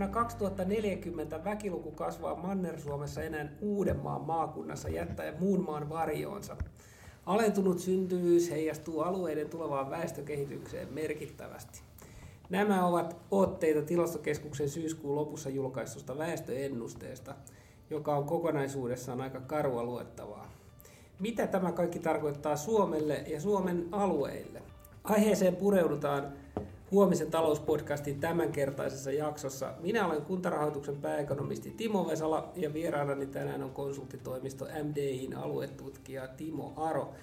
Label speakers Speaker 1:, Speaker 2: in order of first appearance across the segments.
Speaker 1: vuonna 2040 väkiluku kasvaa Manner-Suomessa enää Uudenmaan maakunnassa jättäen muun maan varjoonsa. Alentunut syntyvyys heijastuu alueiden tulevaan väestökehitykseen merkittävästi. Nämä ovat otteita tilastokeskuksen syyskuun lopussa julkaistusta väestöennusteesta, joka on kokonaisuudessaan aika karua luettavaa. Mitä tämä kaikki tarkoittaa Suomelle ja Suomen alueille? Aiheeseen pureudutaan huomisen talouspodcastin tämänkertaisessa jaksossa. Minä olen kuntarahoituksen pääekonomisti Timo Vesala ja vieraanani tänään on konsulttitoimisto MDIin aluetutkija Timo Aro,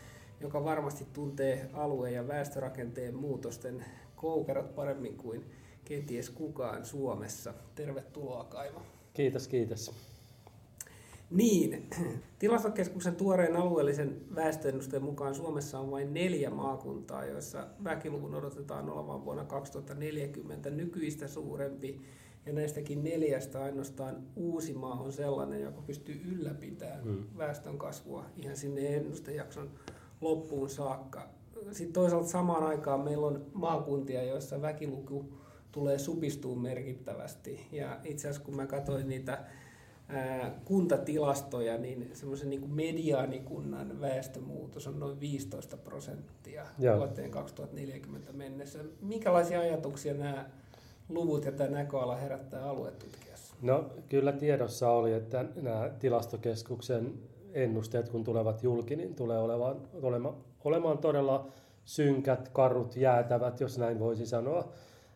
Speaker 1: joka varmasti tuntee alue- ja väestörakenteen muutosten koukerot paremmin kuin kenties kukaan Suomessa. Tervetuloa Kaimo.
Speaker 2: Kiitos, kiitos.
Speaker 1: Niin, tilastokeskuksen tuoreen alueellisen väestöennusteen mukaan Suomessa on vain neljä maakuntaa, joissa väkiluvun odotetaan olevan vuonna 2040 nykyistä suurempi. Ja näistäkin neljästä ainoastaan Uusimaa on sellainen, joka pystyy ylläpitämään hmm. väestön kasvua ihan sinne ennustejakson loppuun saakka. Sitten toisaalta samaan aikaan meillä on maakuntia, joissa väkiluku tulee supistumaan merkittävästi. Ja itse asiassa kun mä katsoin niitä kuntatilastoja, niin semmoisen niin mediaanikunnan väestömuutos on noin 15 prosenttia Joo. vuoteen 2040 mennessä. Minkälaisia ajatuksia nämä luvut ja tämä näköala herättää aluetutkijassa?
Speaker 2: No kyllä tiedossa oli, että nämä tilastokeskuksen ennusteet, kun tulevat julki, niin tulee olemaan, olemaan, olemaan todella synkät, karut, jäätävät, jos näin voisi sanoa.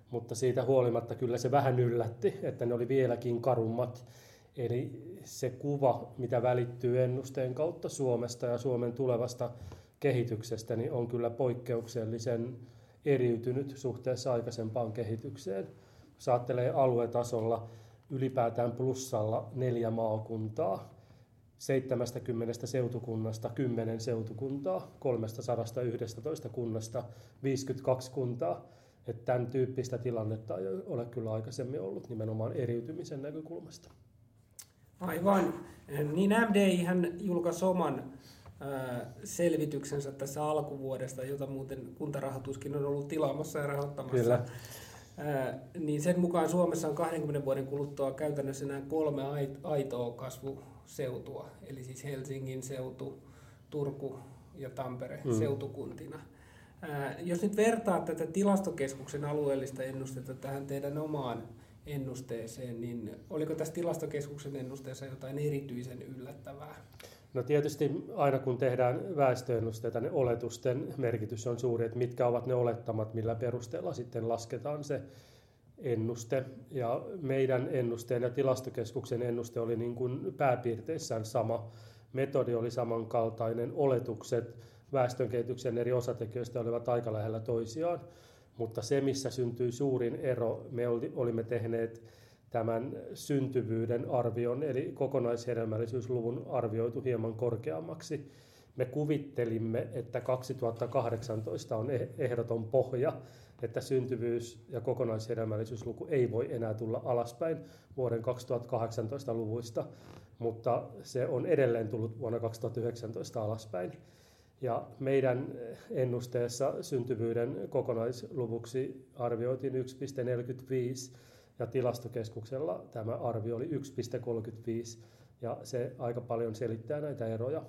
Speaker 2: Mutta siitä huolimatta kyllä se vähän yllätti, että ne oli vieläkin karummat Eli se kuva, mitä välittyy ennusteen kautta Suomesta ja Suomen tulevasta kehityksestä, niin on kyllä poikkeuksellisen eriytynyt suhteessa aikaisempaan kehitykseen. Jos ajattelee aluetasolla ylipäätään plussalla neljä maakuntaa, 70 seutukunnasta 10 seutukuntaa, 311 kunnasta 52 kuntaa. Että tämän tyyppistä tilannetta ei ole kyllä aikaisemmin ollut nimenomaan eriytymisen näkökulmasta.
Speaker 1: Aivan. Niin MDI hän julkaisi oman selvityksensä tässä alkuvuodesta, jota muuten kuntarahoituskin on ollut tilaamassa ja rahoittamassa. Kyllä. niin sen mukaan Suomessa on 20 vuoden kuluttua käytännössä nämä kolme aitoa kasvuseutua, eli siis Helsingin seutu, Turku ja Tampere mm. seutukuntina. jos nyt vertaa tätä tilastokeskuksen alueellista ennustetta tähän teidän omaan ennusteeseen, niin oliko tässä tilastokeskuksen ennusteessa jotain erityisen yllättävää?
Speaker 2: No tietysti aina kun tehdään väestöennusteita, niin oletusten merkitys on suuri, että mitkä ovat ne olettamat, millä perusteella sitten lasketaan se ennuste. Ja meidän ennusteen ja tilastokeskuksen ennuste oli niin kuin pääpiirteissään sama. Metodi oli samankaltainen, oletukset väestönkehityksen eri osatekijöistä olivat aika lähellä toisiaan. Mutta se, missä syntyi suurin ero, me olimme tehneet tämän syntyvyyden arvion, eli kokonaishedelmällisyysluvun arvioitu hieman korkeammaksi. Me kuvittelimme, että 2018 on eh-, ehdoton pohja, että syntyvyys- ja kokonaishedelmällisyysluku ei voi enää tulla alaspäin vuoden 2018 luvuista, mutta se on edelleen tullut vuonna 2019 alaspäin. Ja meidän ennusteessa syntyvyyden kokonaisluvuksi arvioitiin 1,45 ja tilastokeskuksella tämä arvio oli 1,35 ja se aika paljon selittää näitä eroja.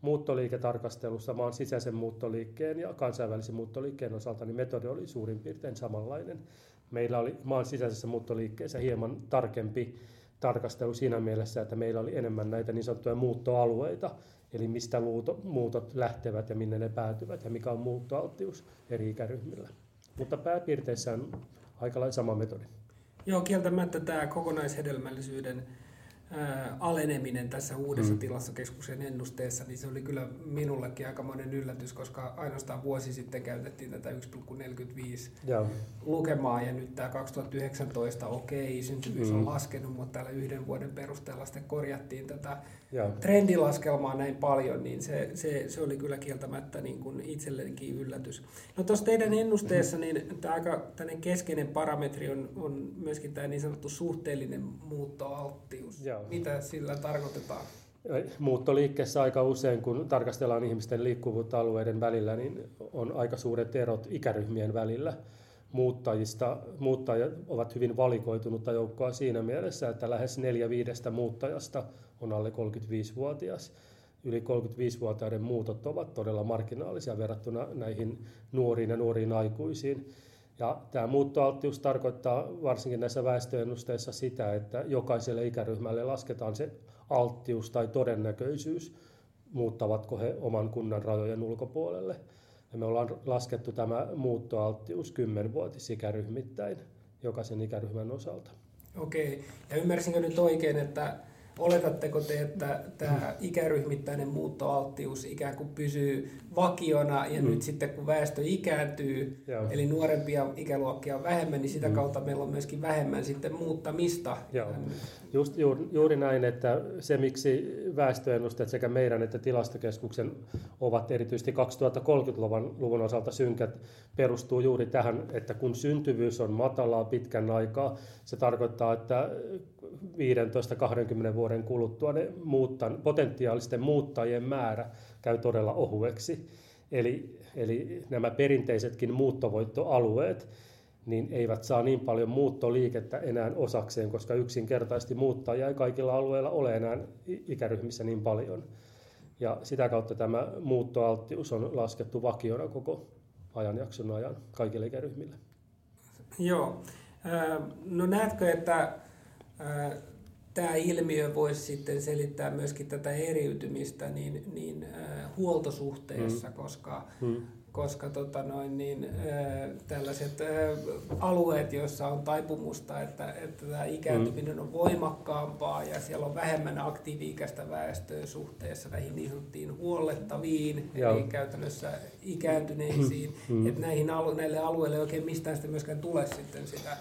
Speaker 2: Muuttoliiketarkastelussa maan sisäisen muuttoliikkeen ja kansainvälisen muuttoliikkeen osalta niin metodi oli suurin piirtein samanlainen. Meillä oli maan sisäisessä muuttoliikkeessä hieman tarkempi tarkastelu siinä mielessä, että meillä oli enemmän näitä niin sanottuja muuttoalueita, Eli mistä muutot lähtevät ja minne ne päätyvät ja mikä on muuttoalttius eri ikäryhmillä. Mutta pääpiirteissään on aika lailla sama metodi.
Speaker 1: Joo, kieltämättä tämä kokonaishedelmällisyyden aleneminen tässä uudessa mm. tilastokeskuksen ennusteessa, niin se oli kyllä minullekin aikamoinen yllätys, koska ainoastaan vuosi sitten käytettiin tätä 1,45 lukemaa ja nyt tämä 2019, okei, syntyvyys mm. on laskenut, mutta täällä yhden vuoden perusteella sitten korjattiin tätä Joo. trendilaskelmaa näin paljon, niin se, se, se oli kyllä kieltämättä niin kuin itsellenikin yllätys. No tuossa teidän ennusteessa, niin tämä aika keskeinen parametri on, on myöskin tämä niin sanottu suhteellinen muuttoalttius. Joo. Mitä sillä tarkoitetaan?
Speaker 2: Muuttoliikkeessä aika usein, kun tarkastellaan ihmisten liikkuvuutta alueiden välillä, niin on aika suuret erot ikäryhmien välillä. muuttajista, muuttajat ovat hyvin valikoitunutta joukkoa siinä mielessä, että lähes neljä viidestä muuttajasta on alle 35-vuotias. Yli 35-vuotiaiden muutot ovat todella marginaalisia verrattuna näihin nuoriin ja nuoriin aikuisiin. Ja tämä muuttoalttius tarkoittaa varsinkin näissä väestöennusteissa sitä, että jokaiselle ikäryhmälle lasketaan se alttius tai todennäköisyys, muuttavatko he oman kunnan rajojen ulkopuolelle. Ja me ollaan laskettu tämä muuttoalttius kymmenvuotisikäryhmittäin jokaisen ikäryhmän osalta.
Speaker 1: Okei, ja ymmärsinkö nyt oikein, että oletatteko te, että tämä ikäryhmittäinen muuttoalttius ikään kuin pysyy vakiona ja mm. nyt sitten kun väestö ikääntyy, Joo. eli nuorempia ikäluokkia on vähemmän, niin sitä mm. kautta meillä on myöskin vähemmän sitten muuttamista.
Speaker 2: Joo. Just juuri, juuri näin, että se miksi väestöennusteet sekä meidän että tilastokeskuksen ovat erityisesti 2030-luvun luvun osalta synkät, perustuu juuri tähän, että kun syntyvyys on matalaa pitkän aikaa, se tarkoittaa, että 15-20 vuoden kuluttua ne muuttan, potentiaalisten muuttajien määrä käy todella ohueksi. Eli, eli nämä perinteisetkin muuttovoittoalueet niin eivät saa niin paljon muuttoliikettä enää osakseen, koska yksinkertaisesti muuttajia ei kaikilla alueilla ole enää ikäryhmissä niin paljon. Ja sitä kautta tämä muuttoalttius on laskettu vakiona koko ajanjakson ajan kaikille ikäryhmille.
Speaker 1: Joo. No näetkö, että tämä ilmiö voisi sitten selittää myöskin tätä eriytymistä niin, niin äh, huoltosuhteessa, mm. koska, mm. koska tota noin, niin, äh, tällaiset äh, alueet, joissa on taipumusta, että, että tämä ikääntyminen mm. on voimakkaampaa ja siellä on vähemmän aktiivi-ikäistä väestöä suhteessa näihin niin sanottiin huollettaviin, Joo. eli käytännössä ikääntyneisiin, mm. että näihin, näille alueille ei oikein mistään sitä myöskään tule sitten sitä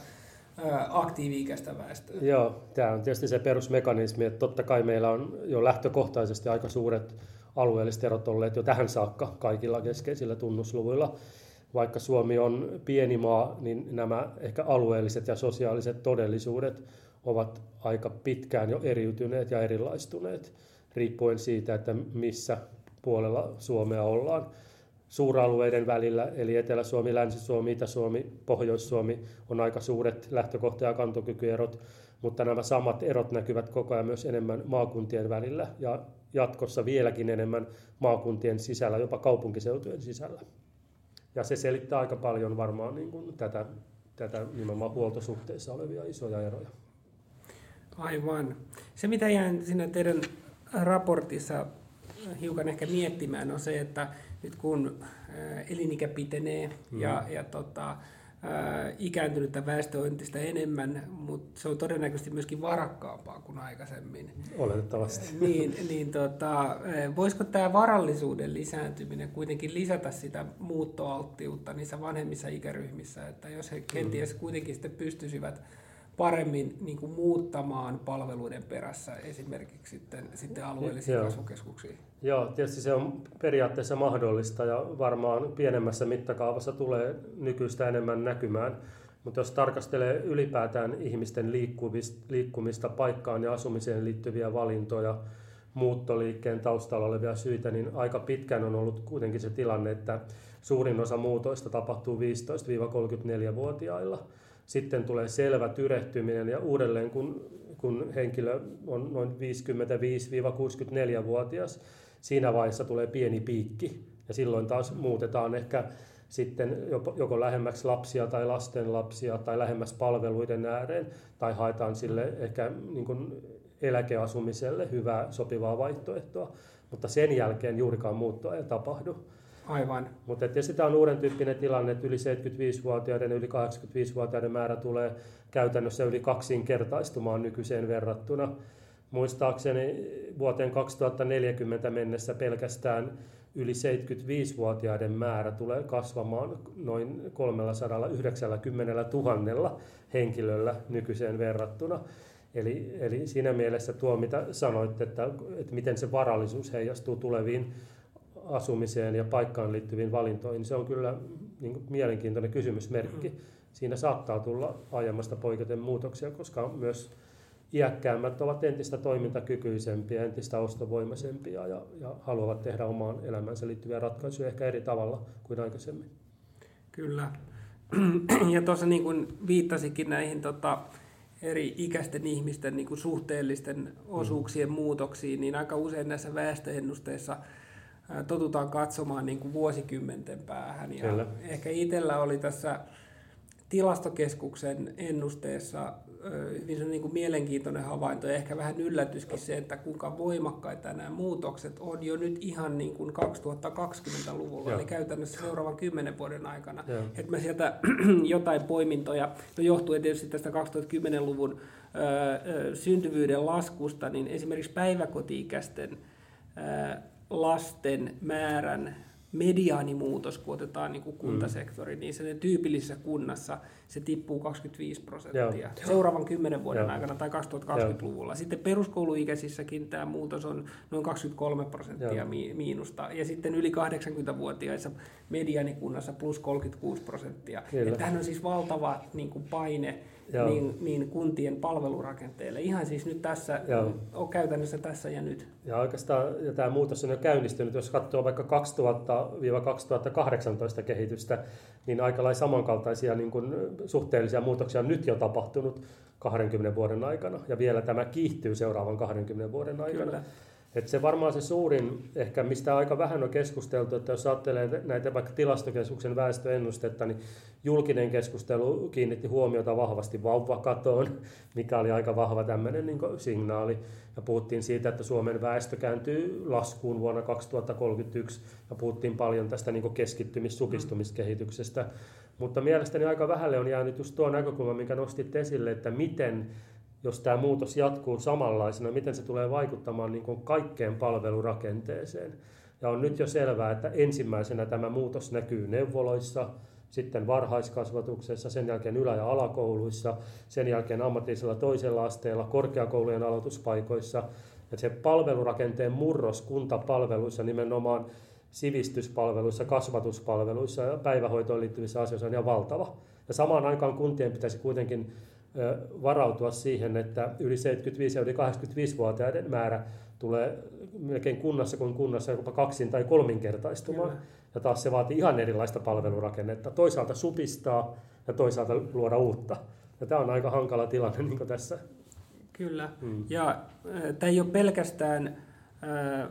Speaker 1: aktiivi-ikäistä väestöä.
Speaker 2: Joo, tämä on tietysti se perusmekanismi, että totta kai meillä on jo lähtökohtaisesti aika suuret alueelliset erot olleet jo tähän saakka kaikilla keskeisillä tunnusluvuilla. Vaikka Suomi on pieni maa, niin nämä ehkä alueelliset ja sosiaaliset todellisuudet ovat aika pitkään jo eriytyneet ja erilaistuneet, riippuen siitä, että missä puolella Suomea ollaan suuralueiden välillä, eli Etelä-Suomi, Länsi-Suomi, Itä-Suomi, Pohjois-Suomi on aika suuret lähtökohta- ja kantokykyerot, mutta nämä samat erot näkyvät koko ajan myös enemmän maakuntien välillä ja jatkossa vieläkin enemmän maakuntien sisällä, jopa kaupunkiseutujen sisällä. Ja se selittää aika paljon varmaan niin kuin tätä, tätä nimenomaan huoltosuhteissa olevia isoja eroja.
Speaker 1: Aivan. Se mitä jään sinne teidän raportissa hiukan ehkä miettimään on se, että nyt kun elinikä pitenee mm. ja, ja tota, ikääntynyttä väestöä on entistä enemmän, mutta se on todennäköisesti myöskin varakkaampaa kuin aikaisemmin.
Speaker 2: Oletettavasti.
Speaker 1: niin, niin tota, voisiko tämä varallisuuden lisääntyminen kuitenkin lisätä sitä muuttoalttiutta niissä vanhemmissa ikäryhmissä, että jos he kenties mm. kuitenkin sitten pystyisivät paremmin niin kuin muuttamaan palveluiden perässä esimerkiksi sitten, sitten alueellisiin Joo. kasvukeskuksiin?
Speaker 2: Joo, tietysti se on periaatteessa mahdollista ja varmaan pienemmässä mittakaavassa tulee nykyistä enemmän näkymään. Mutta jos tarkastelee ylipäätään ihmisten liikkumista paikkaan ja asumiseen liittyviä valintoja, muuttoliikkeen taustalla olevia syitä, niin aika pitkään on ollut kuitenkin se tilanne, että suurin osa muutoista tapahtuu 15-34-vuotiailla sitten tulee selvä tyrehtyminen ja uudelleen kun, kun henkilö on noin 55-64-vuotias, siinä vaiheessa tulee pieni piikki ja silloin taas muutetaan ehkä sitten joko lähemmäksi lapsia tai lasten lapsia tai lähemmäs palveluiden ääreen tai haetaan sille ehkä niin kuin eläkeasumiselle hyvää sopivaa vaihtoehtoa, mutta sen jälkeen juurikaan muuttoa ei tapahdu.
Speaker 1: Aivan.
Speaker 2: Mutta tietysti tämä on uuden tyyppinen tilanne, että yli 75-vuotiaiden ja yli 85-vuotiaiden määrä tulee käytännössä yli kaksinkertaistumaan nykyiseen verrattuna. Muistaakseni vuoteen 2040 mennessä pelkästään yli 75-vuotiaiden määrä tulee kasvamaan noin 390 000 henkilöllä nykyiseen verrattuna. Eli, eli siinä mielessä tuo, mitä sanoit, että, että miten se varallisuus heijastuu tuleviin asumiseen ja paikkaan liittyviin valintoihin, niin se on kyllä niin kuin mielenkiintoinen kysymysmerkki. Mm. Siinä saattaa tulla aiemmasta poiketen muutoksia, koska myös iäkkäämmät ovat entistä toimintakykyisempiä, entistä ostovoimaisempia ja, ja haluavat tehdä omaan elämänsä liittyviä ratkaisuja ehkä eri tavalla kuin aikaisemmin.
Speaker 1: Kyllä. ja tuossa niin kuin viittasikin näihin tota, eri ikäisten ihmisten niin kuin suhteellisten osuuksien mm. muutoksiin, niin aika usein näissä väestöennusteissa totutaan katsomaan niin kuin vuosikymmenten päähän. Ja Kyllä. ehkä itsellä oli tässä tilastokeskuksen ennusteessa hyvin se niin kuin mielenkiintoinen havainto ja ehkä vähän yllätyskin se, että kuinka voimakkaita nämä muutokset on jo nyt ihan niin kuin 2020-luvulla, Joo. eli käytännössä seuraavan kymmenen vuoden aikana. Että mä sieltä jotain poimintoja, no johtuen tietysti tästä 2010-luvun ö, syntyvyyden laskusta, niin esimerkiksi päiväkoti-ikäisten ö, lasten määrän mediaanimuutos, kun otetaan niin kuin kuntasektori, mm. niin se tyypillisessä kunnassa se tippuu 25 prosenttia Joo. seuraavan 10 vuoden Joo. aikana tai 2020-luvulla. Sitten peruskouluikäisissäkin tämä muutos on noin 23 prosenttia Joo. miinusta ja sitten yli 80-vuotiaissa mediaanikunnassa plus 36 prosenttia. Tähän on siis valtava niin kuin paine niin, niin kuntien palvelurakenteelle. Ihan siis nyt tässä, Joo. on käytännössä tässä ja nyt.
Speaker 2: Ja oikeastaan ja tämä muutos on jo käynnistynyt, jos katsoo vaikka 2000-2018 kehitystä, niin aika lailla samankaltaisia niin kuin suhteellisia muutoksia on nyt jo tapahtunut 20 vuoden aikana, ja vielä tämä kiihtyy seuraavan 20 vuoden aikana. Kyllä. Et se varmaan se suurin, ehkä mistä aika vähän on keskusteltu, että jos ajattelee näitä vaikka tilastokeskuksen väestöennustetta, niin julkinen keskustelu kiinnitti huomiota vahvasti vauvakatoon, mikä oli aika vahva tämmöinen niin signaali. Ja puhuttiin siitä, että Suomen väestö kääntyy laskuun vuonna 2031, ja puhuttiin paljon tästä niin keskittymis- supistumiskehityksestä. Mutta mielestäni aika vähälle on jäänyt just tuo näkökulma, minkä nostit esille, että miten jos tämä muutos jatkuu samanlaisena, miten se tulee vaikuttamaan niin kuin kaikkeen palvelurakenteeseen. Ja on nyt jo selvää, että ensimmäisenä tämä muutos näkyy neuvoloissa, sitten varhaiskasvatuksessa, sen jälkeen ylä- ja alakouluissa, sen jälkeen ammatillisella toisella asteella, korkeakoulujen aloituspaikoissa. Ja se palvelurakenteen murros kuntapalveluissa, nimenomaan sivistyspalveluissa, kasvatuspalveluissa ja päivähoitoon liittyvissä asioissa on ihan valtava. Ja samaan aikaan kuntien pitäisi kuitenkin varautua siihen, että yli 75 ja yli 85-vuotiaiden määrä tulee melkein kunnassa kuin kunnassa jopa kaksin tai kolminkertaistumaan. Kyllä. Ja taas se vaatii ihan erilaista palvelurakennetta. Toisaalta supistaa ja toisaalta luoda uutta. Ja tämä on aika hankala tilanne niin tässä.
Speaker 1: Kyllä. Hmm. Ja tämä ei ole pelkästään äh,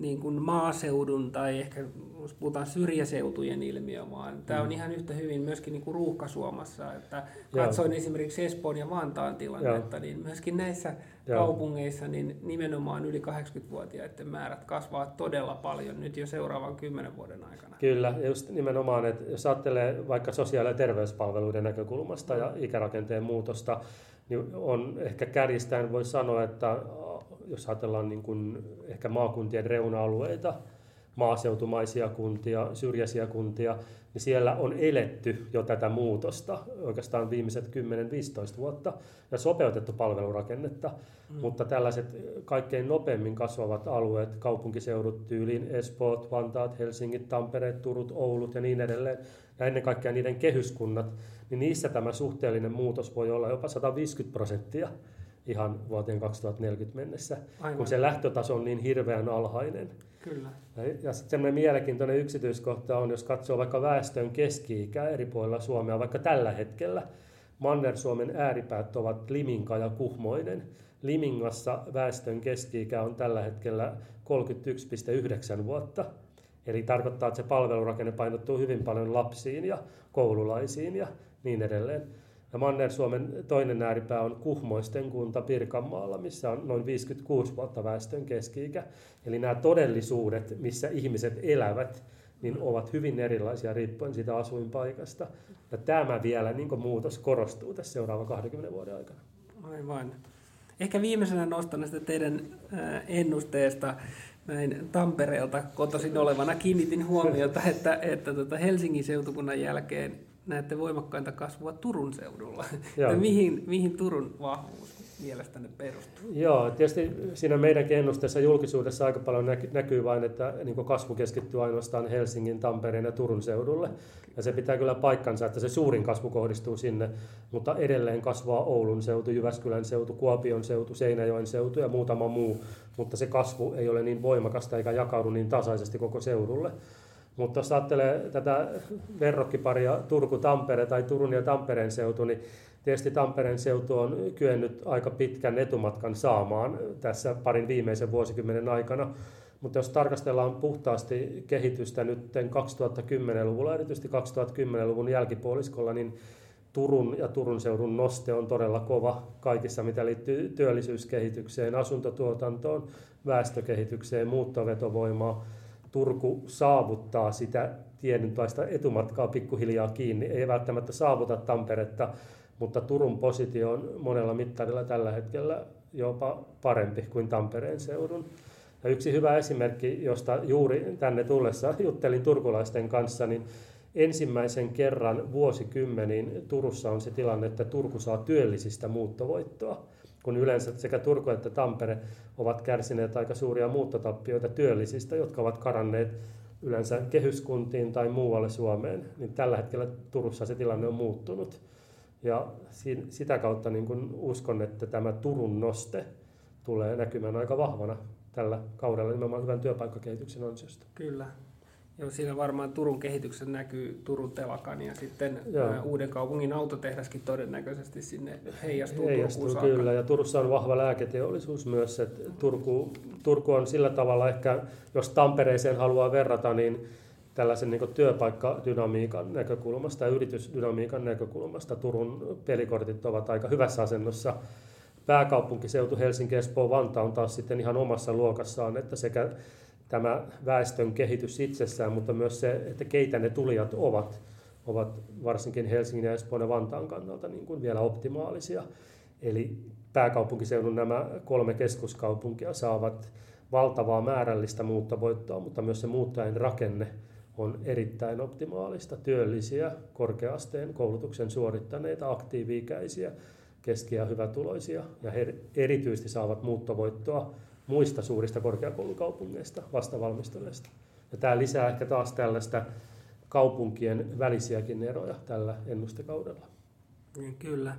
Speaker 1: niin kuin maaseudun tai ehkä jos puhutaan syrjäseutujen ilmiö, vaan tämä on mm. ihan yhtä hyvin myöskin niin kuin ruuhkasuomassa. Että katsoin Joo. esimerkiksi Espoon ja Vantaan tilannetta, Joo. niin myöskin näissä Joo. kaupungeissa niin nimenomaan yli 80-vuotiaiden määrät kasvaa todella paljon nyt jo seuraavan kymmenen vuoden aikana.
Speaker 2: Kyllä, just nimenomaan, että jos ajattelee vaikka sosiaali- ja terveyspalveluiden näkökulmasta ja ikärakenteen muutosta, niin on ehkä kärjistäen voi sanoa, että jos ajatellaan niin kuin ehkä maakuntien reuna-alueita, maaseutumaisia kuntia, syrjäisiä kuntia, niin siellä on eletty jo tätä muutosta oikeastaan viimeiset 10-15 vuotta ja sopeutettu palvelurakennetta. Mm. Mutta tällaiset kaikkein nopeimmin kasvavat alueet, kaupunkiseudut tyyliin Espoot, Vantaat, Helsingit, Tampereet, Turut, Oulut ja niin edelleen, ja ennen kaikkea niiden kehyskunnat, niin niissä tämä suhteellinen muutos voi olla jopa 150 prosenttia ihan vuoteen 2040 mennessä, Aivan. kun se lähtötaso on niin hirveän alhainen.
Speaker 1: Kyllä.
Speaker 2: Ja sitten semmoinen mielenkiintoinen yksityiskohta on, jos katsoo vaikka väestön keski-ikää eri puolilla Suomea, vaikka tällä hetkellä, Manner-Suomen ääripäät ovat Liminka ja Kuhmoinen. Limingassa väestön keski-ikä on tällä hetkellä 31,9 vuotta. Eli tarkoittaa, että se palvelurakenne painottuu hyvin paljon lapsiin ja koululaisiin ja niin edelleen. Ja Manner-Suomen toinen ääripää on Kuhmoisten kunta Pirkanmaalla, missä on noin 56 vuotta väestön keski-ikä. Eli nämä todellisuudet, missä ihmiset elävät, niin ovat hyvin erilaisia riippuen siitä asuinpaikasta. Ja tämä vielä niin muutos korostuu tässä seuraavan 20 vuoden aikana.
Speaker 1: Aivan. Ehkä viimeisenä nostan näistä teidän ennusteesta näin Tampereelta kotoisin olevana kiinnitin huomiota, että, että tuota Helsingin seutukunnan jälkeen näette voimakkainta kasvua Turun seudulla. mihin, mihin Turun vahvuus mielestänne perustuu?
Speaker 2: Joo, tietysti siinä meidän ennusteessa julkisuudessa aika paljon näkyy vain, että niin kasvu keskittyy ainoastaan Helsingin, Tampereen ja Turun seudulle. Ja se pitää kyllä paikkansa, että se suurin kasvu kohdistuu sinne, mutta edelleen kasvaa Oulun seutu, Jyväskylän seutu, Kuopion seutu, Seinäjoen seutu ja muutama muu, mutta se kasvu ei ole niin voimakasta eikä jakaudu niin tasaisesti koko seudulle. Mutta jos ajattelee tätä verrokkiparia Turku-Tampere tai Turun ja Tampereen seutu, niin tietysti Tampereen seutu on kyennyt aika pitkän etumatkan saamaan tässä parin viimeisen vuosikymmenen aikana. Mutta jos tarkastellaan puhtaasti kehitystä nyt 2010-luvulla, erityisesti 2010-luvun jälkipuoliskolla, niin Turun ja Turun seudun noste on todella kova kaikissa, mitä liittyy työllisyyskehitykseen, asuntotuotantoon, väestökehitykseen, muuttovetovoimaan. Turku saavuttaa sitä tietynlaista etumatkaa pikkuhiljaa kiinni. Ei välttämättä saavuta Tamperetta, mutta Turun positio on monella mittarilla tällä hetkellä jopa parempi kuin Tampereen seudun. Ja yksi hyvä esimerkki, josta juuri tänne tullessa juttelin turkulaisten kanssa, niin ensimmäisen kerran vuosikymmeniin Turussa on se tilanne, että Turku saa työllisistä muuttovoittoa, kun yleensä sekä Turku että Tampere ovat kärsineet aika suuria muuttotappioita työllisistä, jotka ovat karanneet yleensä kehyskuntiin tai muualle Suomeen, niin tällä hetkellä Turussa se tilanne on muuttunut. Ja sitä kautta niin kun uskon, että tämä Turun noste tulee näkymään aika vahvana tällä kaudella nimenomaan hyvän työpaikkakehityksen ansiosta.
Speaker 1: Kyllä. Joo, siinä varmaan Turun kehityksen näkyy Turun telakan ja sitten Joo. uuden kaupungin autotehdaskin todennäköisesti sinne heijastuu,
Speaker 2: heijastuu Turkuun kyllä, ja Turussa on vahva lääketeollisuus myös. Että Turku, Turku on sillä tavalla ehkä, jos Tampereeseen haluaa verrata, niin tällaisen niin työpaikkadynamiikan näkökulmasta ja yritysdynamiikan näkökulmasta Turun pelikortit ovat aika hyvässä asennossa. Pääkaupunkiseutu Helsinki, Espoo, Vantaa on taas sitten ihan omassa luokassaan, että sekä tämä väestön kehitys itsessään, mutta myös se, että keitä ne tulijat ovat, ovat varsinkin Helsingin ja Espoon ja Vantaan kannalta niin kuin vielä optimaalisia. Eli pääkaupunkiseudun nämä kolme keskuskaupunkia saavat valtavaa määrällistä muuttovoittoa, mutta myös se muuttajien rakenne on erittäin optimaalista. Työllisiä, korkeasteen koulutuksen suorittaneita, aktiivi-ikäisiä, keski- ja hyvätuloisia, ja he erityisesti saavat muuttovoittoa muista suurista korkeakoulukaupungeista vastavalmistuneista. Ja tämä lisää ehkä taas tällaista kaupunkien välisiäkin eroja tällä ennustekaudella.
Speaker 1: Niin, kyllä.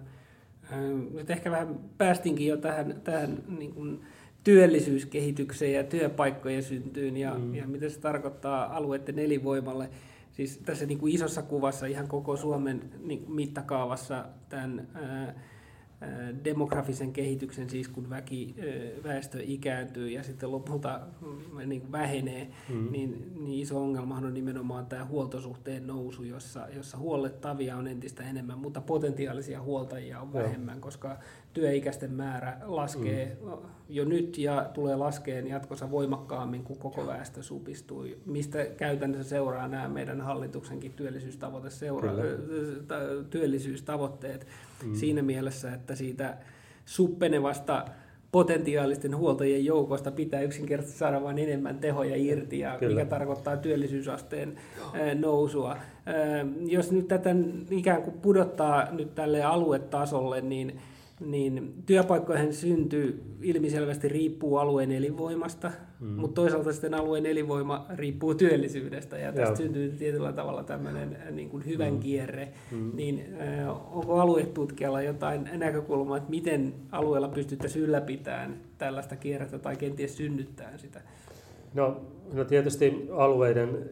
Speaker 1: Nyt ehkä vähän päästinkin jo tähän, tähän niin kuin työllisyyskehitykseen ja työpaikkojen syntyyn ja, mm. ja mitä se tarkoittaa alueiden elinvoimalle. Siis tässä niin kuin isossa kuvassa ihan koko Suomen niin mittakaavassa tämän ää, demografisen kehityksen, siis kun väki, väestö ikääntyy ja sitten lopulta mm, niin vähenee, mm. niin, niin iso ongelma on nimenomaan tämä huoltosuhteen nousu, jossa, jossa huollettavia on entistä enemmän, mutta potentiaalisia huoltajia on vähemmän, koska työikäisten määrä laskee mm. jo nyt ja tulee laskeen jatkossa voimakkaammin, kun koko väestö supistuu, mistä käytännössä seuraa nämä meidän hallituksenkin työllisyystavoite seura- työllisyystavoitteet mm. siinä mielessä, että siitä suppenevasta potentiaalisten huoltajien joukosta pitää yksinkertaisesti saada vain enemmän tehoja irti, ja Kyllä. mikä tarkoittaa työllisyysasteen nousua. Jos nyt tätä ikään kuin pudottaa nyt tälle aluetasolle, niin niin työpaikkojen synty ilmiselvästi riippuu alueen elinvoimasta, mm. mutta toisaalta sitten alueen elinvoima riippuu työllisyydestä ja tästä Joo. syntyy tietyllä tavalla tämmöinen äh, niin kuin hyvän mm. kierre. Mm. Niin äh, onko aluetutkijalla jotain näkökulmaa, että miten alueella pystyttäisiin ylläpitämään tällaista kierrettä tai kenties synnyttämään sitä?
Speaker 2: No, no tietysti alueiden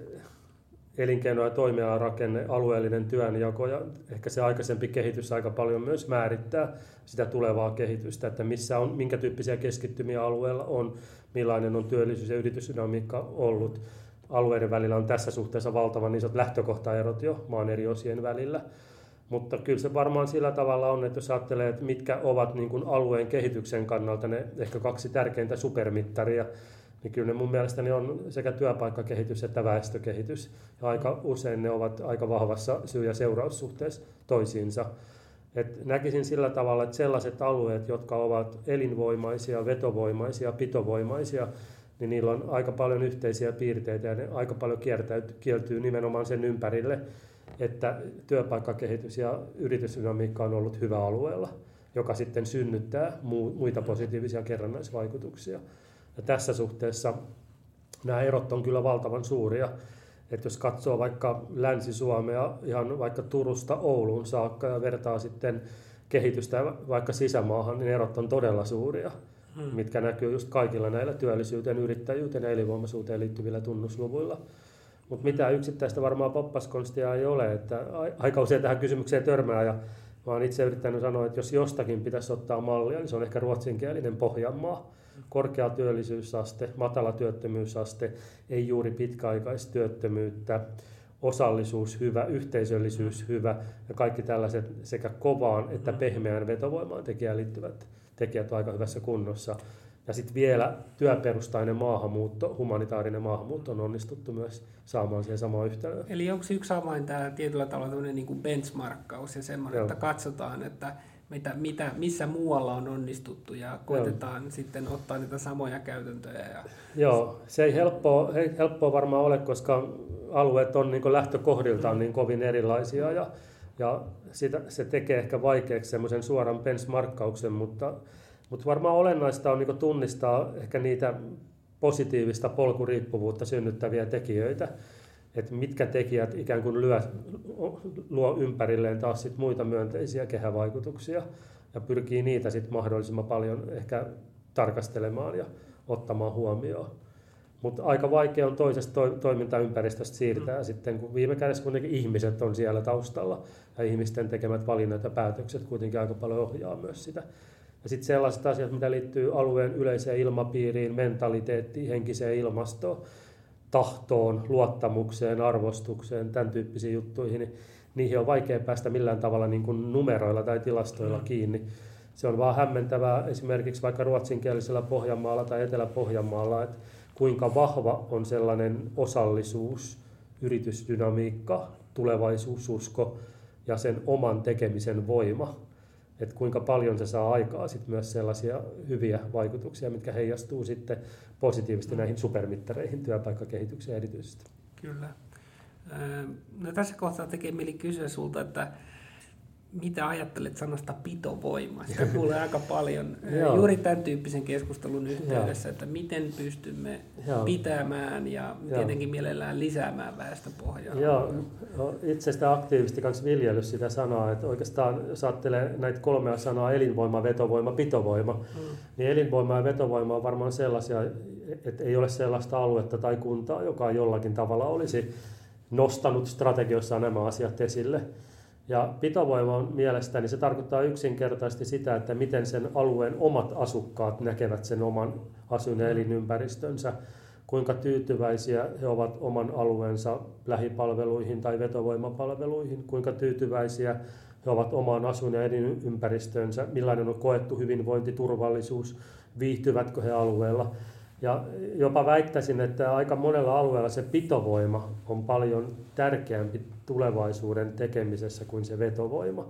Speaker 2: elinkeino- ja toimialarakenne, alueellinen työnjako ja ehkä se aikaisempi kehitys aika paljon myös määrittää sitä tulevaa kehitystä, että missä on, minkä tyyppisiä keskittymiä alueella on, millainen on työllisyys- ja yritysdynamiikka ollut. Alueiden välillä on tässä suhteessa valtavan isot lähtökohtaerot jo maan eri osien välillä. Mutta kyllä se varmaan sillä tavalla on, että jos ajattelee, että mitkä ovat niin kuin alueen kehityksen kannalta ne ehkä kaksi tärkeintä supermittaria, niin kyllä ne mun mielestäni on sekä työpaikkakehitys että väestökehitys. Ja aika usein ne ovat aika vahvassa syy- ja seuraussuhteessa toisiinsa. Et näkisin sillä tavalla, että sellaiset alueet, jotka ovat elinvoimaisia, vetovoimaisia, pitovoimaisia, niin niillä on aika paljon yhteisiä piirteitä ja ne aika paljon kieltyy nimenomaan sen ympärille, että työpaikkakehitys ja yritysdynamiikka on ollut hyvä alueella, joka sitten synnyttää muita positiivisia kerrannaisvaikutuksia. Ja tässä suhteessa nämä erot on kyllä valtavan suuria. Että jos katsoo vaikka Länsi-Suomea ihan vaikka Turusta Ouluun saakka ja vertaa sitten kehitystä vaikka sisämaahan, niin erot on todella suuria, hmm. mitkä näkyy just kaikilla näillä työllisyyteen, yrittäjyyteen ja elinvoimaisuuteen liittyvillä tunnusluvuilla. Mutta mitään yksittäistä varmaan poppaskonstia ei ole, että aika usein tähän kysymykseen törmää ja mä oon itse yrittänyt sanoa, että jos jostakin pitäisi ottaa mallia, niin se on ehkä ruotsinkielinen Pohjanmaa. Korkea työllisyysaste, matala työttömyysaste, ei juuri pitkäaikaistyöttömyyttä, osallisuus hyvä, yhteisöllisyys hyvä ja kaikki tällaiset sekä kovaan että pehmeään vetovoimaan tekijään liittyvät tekijät on aika hyvässä kunnossa. Ja sitten vielä työperustainen maahanmuutto, humanitaarinen maahanmuutto on onnistuttu myös saamaan siihen samaan yhtälöön.
Speaker 1: Eli onko yksi avain tämä tietyllä tavalla tämmöinen niin kuin benchmarkkaus ja semmoinen, Joo. että katsotaan, että mitä, mitä, missä muualla on onnistuttu ja koitetaan Joo. sitten ottaa niitä samoja käytäntöjä. Ja...
Speaker 2: Joo, se ei helppoa, ei helppoa varmaan ole, koska alueet on niin lähtökohdiltaan niin kovin erilaisia ja, ja sitä, se tekee ehkä vaikeaksi semmoisen suoran benchmarkkauksen, mutta mutta varmaan olennaista on niin tunnistaa ehkä niitä positiivista polkuriippuvuutta synnyttäviä tekijöitä, että mitkä tekijät ikään kuin lyö, luo ympärilleen taas sit muita myönteisiä kehävaikutuksia ja pyrkii niitä sitten mahdollisimman paljon ehkä tarkastelemaan ja ottamaan huomioon. Mutta aika vaikea on toisesta to- toimintaympäristöstä siirtää mm. sitten, kun viime kädessä kuitenkin ihmiset on siellä taustalla ja ihmisten tekemät valinnat ja päätökset kuitenkin aika paljon ohjaa myös sitä ja sitten sellaiset asiat, mitä liittyy alueen yleiseen ilmapiiriin, mentaliteettiin, henkiseen ilmastoon, tahtoon, luottamukseen, arvostukseen, tämän tyyppisiin juttuihin, niin niihin on vaikea päästä millään tavalla niin kuin numeroilla tai tilastoilla mm. kiinni. Se on vaan hämmentävää esimerkiksi vaikka ruotsinkielisellä Pohjanmaalla tai Etelä-Pohjanmaalla, että kuinka vahva on sellainen osallisuus, yritysdynamiikka, tulevaisuususko ja sen oman tekemisen voima että kuinka paljon se saa aikaa sit myös sellaisia hyviä vaikutuksia, mitkä heijastuu sitten positiivisesti mm. näihin supermittareihin työpaikkakehitykseen erityisesti.
Speaker 1: Kyllä. No tässä kohtaa tekee mieli kysyä sulta, että mitä ajattelet sanasta pitovoima? Sitä kuulee aika paljon juuri tämän tyyppisen keskustelun yhteydessä, että miten pystymme pitämään ja tietenkin mielellään lisäämään väestöpohjaa.
Speaker 2: Joo, no, itse sitä aktiivisesti kanssa viljellyt sitä sanaa, että oikeastaan jos ajattelee näitä kolmea sanaa, elinvoima, vetovoima, pitovoima, mm. niin elinvoima ja vetovoima on varmaan sellaisia, että ei ole sellaista aluetta tai kuntaa, joka jollakin tavalla olisi nostanut strategioissaan nämä asiat esille. Ja pitovoima on mielestäni, se tarkoittaa yksinkertaisesti sitä, että miten sen alueen omat asukkaat näkevät sen oman asuin- ja elinympäristönsä, kuinka tyytyväisiä he ovat oman alueensa lähipalveluihin tai vetovoimapalveluihin, kuinka tyytyväisiä he ovat omaan asuin- ja elinympäristönsä, millainen on koettu hyvinvointi, turvallisuus, viihtyvätkö he alueella. Ja jopa väittäisin, että aika monella alueella se pitovoima on paljon tärkeämpi tulevaisuuden tekemisessä kuin se vetovoima.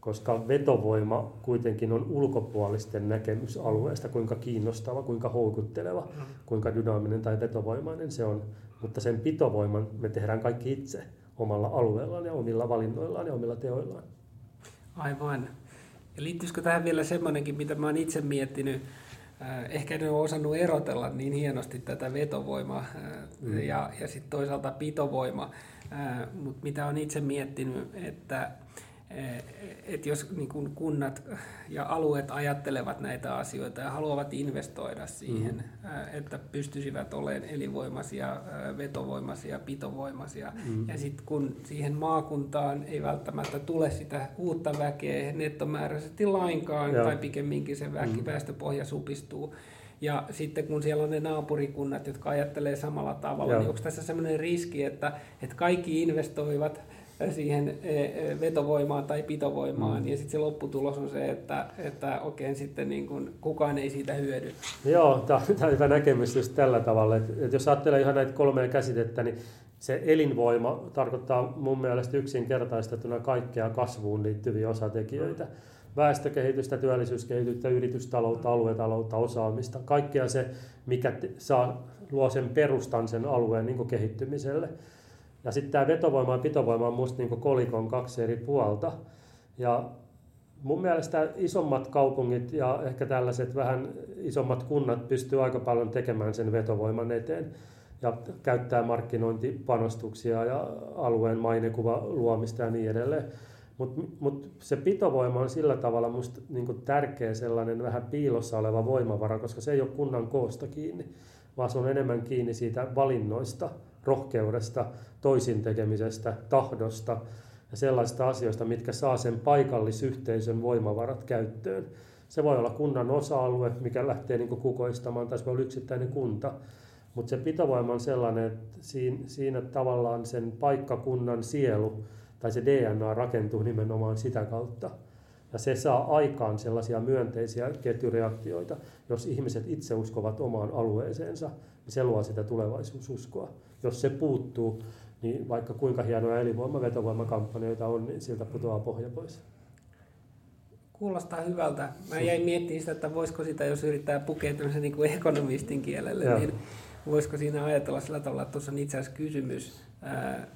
Speaker 2: Koska vetovoima kuitenkin on ulkopuolisten näkemys alueesta, kuinka kiinnostava, kuinka houkutteleva, mm. kuinka dynaaminen tai vetovoimainen se on. Mutta sen pitovoiman me tehdään kaikki itse omalla alueellaan ja omilla valinnoillaan ja omilla teoillaan.
Speaker 1: Aivan. Ja liittyisikö tähän vielä semmoinenkin, mitä mä oon itse miettinyt, ehkä en ole osannut erotella niin hienosti tätä vetovoimaa äh, mm. ja, ja sitten toisaalta pitovoima, äh, mutta mitä on itse miettinyt, että että jos niin kun kunnat ja alueet ajattelevat näitä asioita ja haluavat investoida siihen, mm. että pystyisivät olemaan elinvoimaisia, vetovoimaisia, pitovoimaisia, mm. ja sitten kun siihen maakuntaan ei välttämättä tule sitä uutta väkeä nettomääräisesti lainkaan, Joo. tai pikemminkin se väki, mm. väestöpohja supistuu, ja sitten kun siellä on ne naapurikunnat, jotka ajattelee samalla tavalla, Joo. niin onko tässä sellainen riski, että, että kaikki investoivat siihen e, e, vetovoimaan tai pitovoimaan, mm. ja sitten se lopputulos on se, että, että oikein sitten niin kuin kukaan ei siitä hyödy.
Speaker 2: Joo, tämä on hyvä näkemys just tällä tavalla, että, että jos ajattelee ihan näitä kolmea käsitettä, niin se elinvoima tarkoittaa mun mielestä yksinkertaistettuna kaikkea kasvuun liittyviä osatekijöitä. Väestökehitystä, työllisyyskehitystä, yritystaloutta, aluetaloutta, osaamista, kaikkea se, mikä saa, luo sen perustan sen alueen niin kehittymiselle. Ja sitten tämä vetovoima ja pitovoima on musta niin kolikon kaksi eri puolta. Ja mun mielestä isommat kaupungit ja ehkä tällaiset vähän isommat kunnat pystyy aika paljon tekemään sen vetovoiman eteen ja käyttää markkinointipanostuksia ja alueen mainekuva luomista ja niin edelleen. Mutta mut se pitovoima on sillä tavalla musta niinku tärkeä sellainen vähän piilossa oleva voimavara, koska se ei ole kunnan koosta kiinni, vaan se on enemmän kiinni siitä valinnoista, rohkeudesta, toisin tekemisestä, tahdosta ja sellaista asioista, mitkä saa sen paikallisyhteisön voimavarat käyttöön. Se voi olla kunnan osa-alue, mikä lähtee niin kukoistamaan, tai se voi olla yksittäinen kunta. Mutta se pitovoima on sellainen, että siinä, siinä tavallaan sen paikkakunnan sielu tai se DNA rakentuu nimenomaan sitä kautta. Ja se saa aikaan sellaisia myönteisiä ketjureaktioita, jos ihmiset itse uskovat omaan alueeseensa, niin se luo sitä tulevaisuususkoa. Jos se puuttuu, niin vaikka kuinka hienoja elinvoima- vetovoimakampanjoita on, niin siltä putoaa pohja pois.
Speaker 1: Kuulostaa hyvältä. Mä jäin miettimään sitä, että voisiko sitä, jos yrittää pukea niin kuin ekonomistin kielelle, ja. niin voisiko siinä ajatella sillä tavalla, että tuossa on itse asiassa kysymys ää,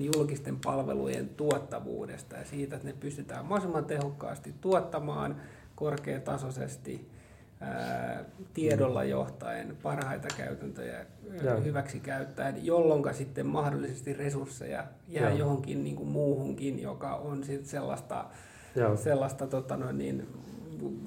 Speaker 1: julkisten palvelujen tuottavuudesta ja siitä, että ne pystytään mahdollisimman tehokkaasti tuottamaan korkeatasoisesti ää, tiedolla johtaen, parhaita käytäntöjä ja. hyväksi käyttäen, jolloin sitten mahdollisesti resursseja jää ja. johonkin niin kuin muuhunkin, joka on sitten sellaista, sellaista tota noin, niin,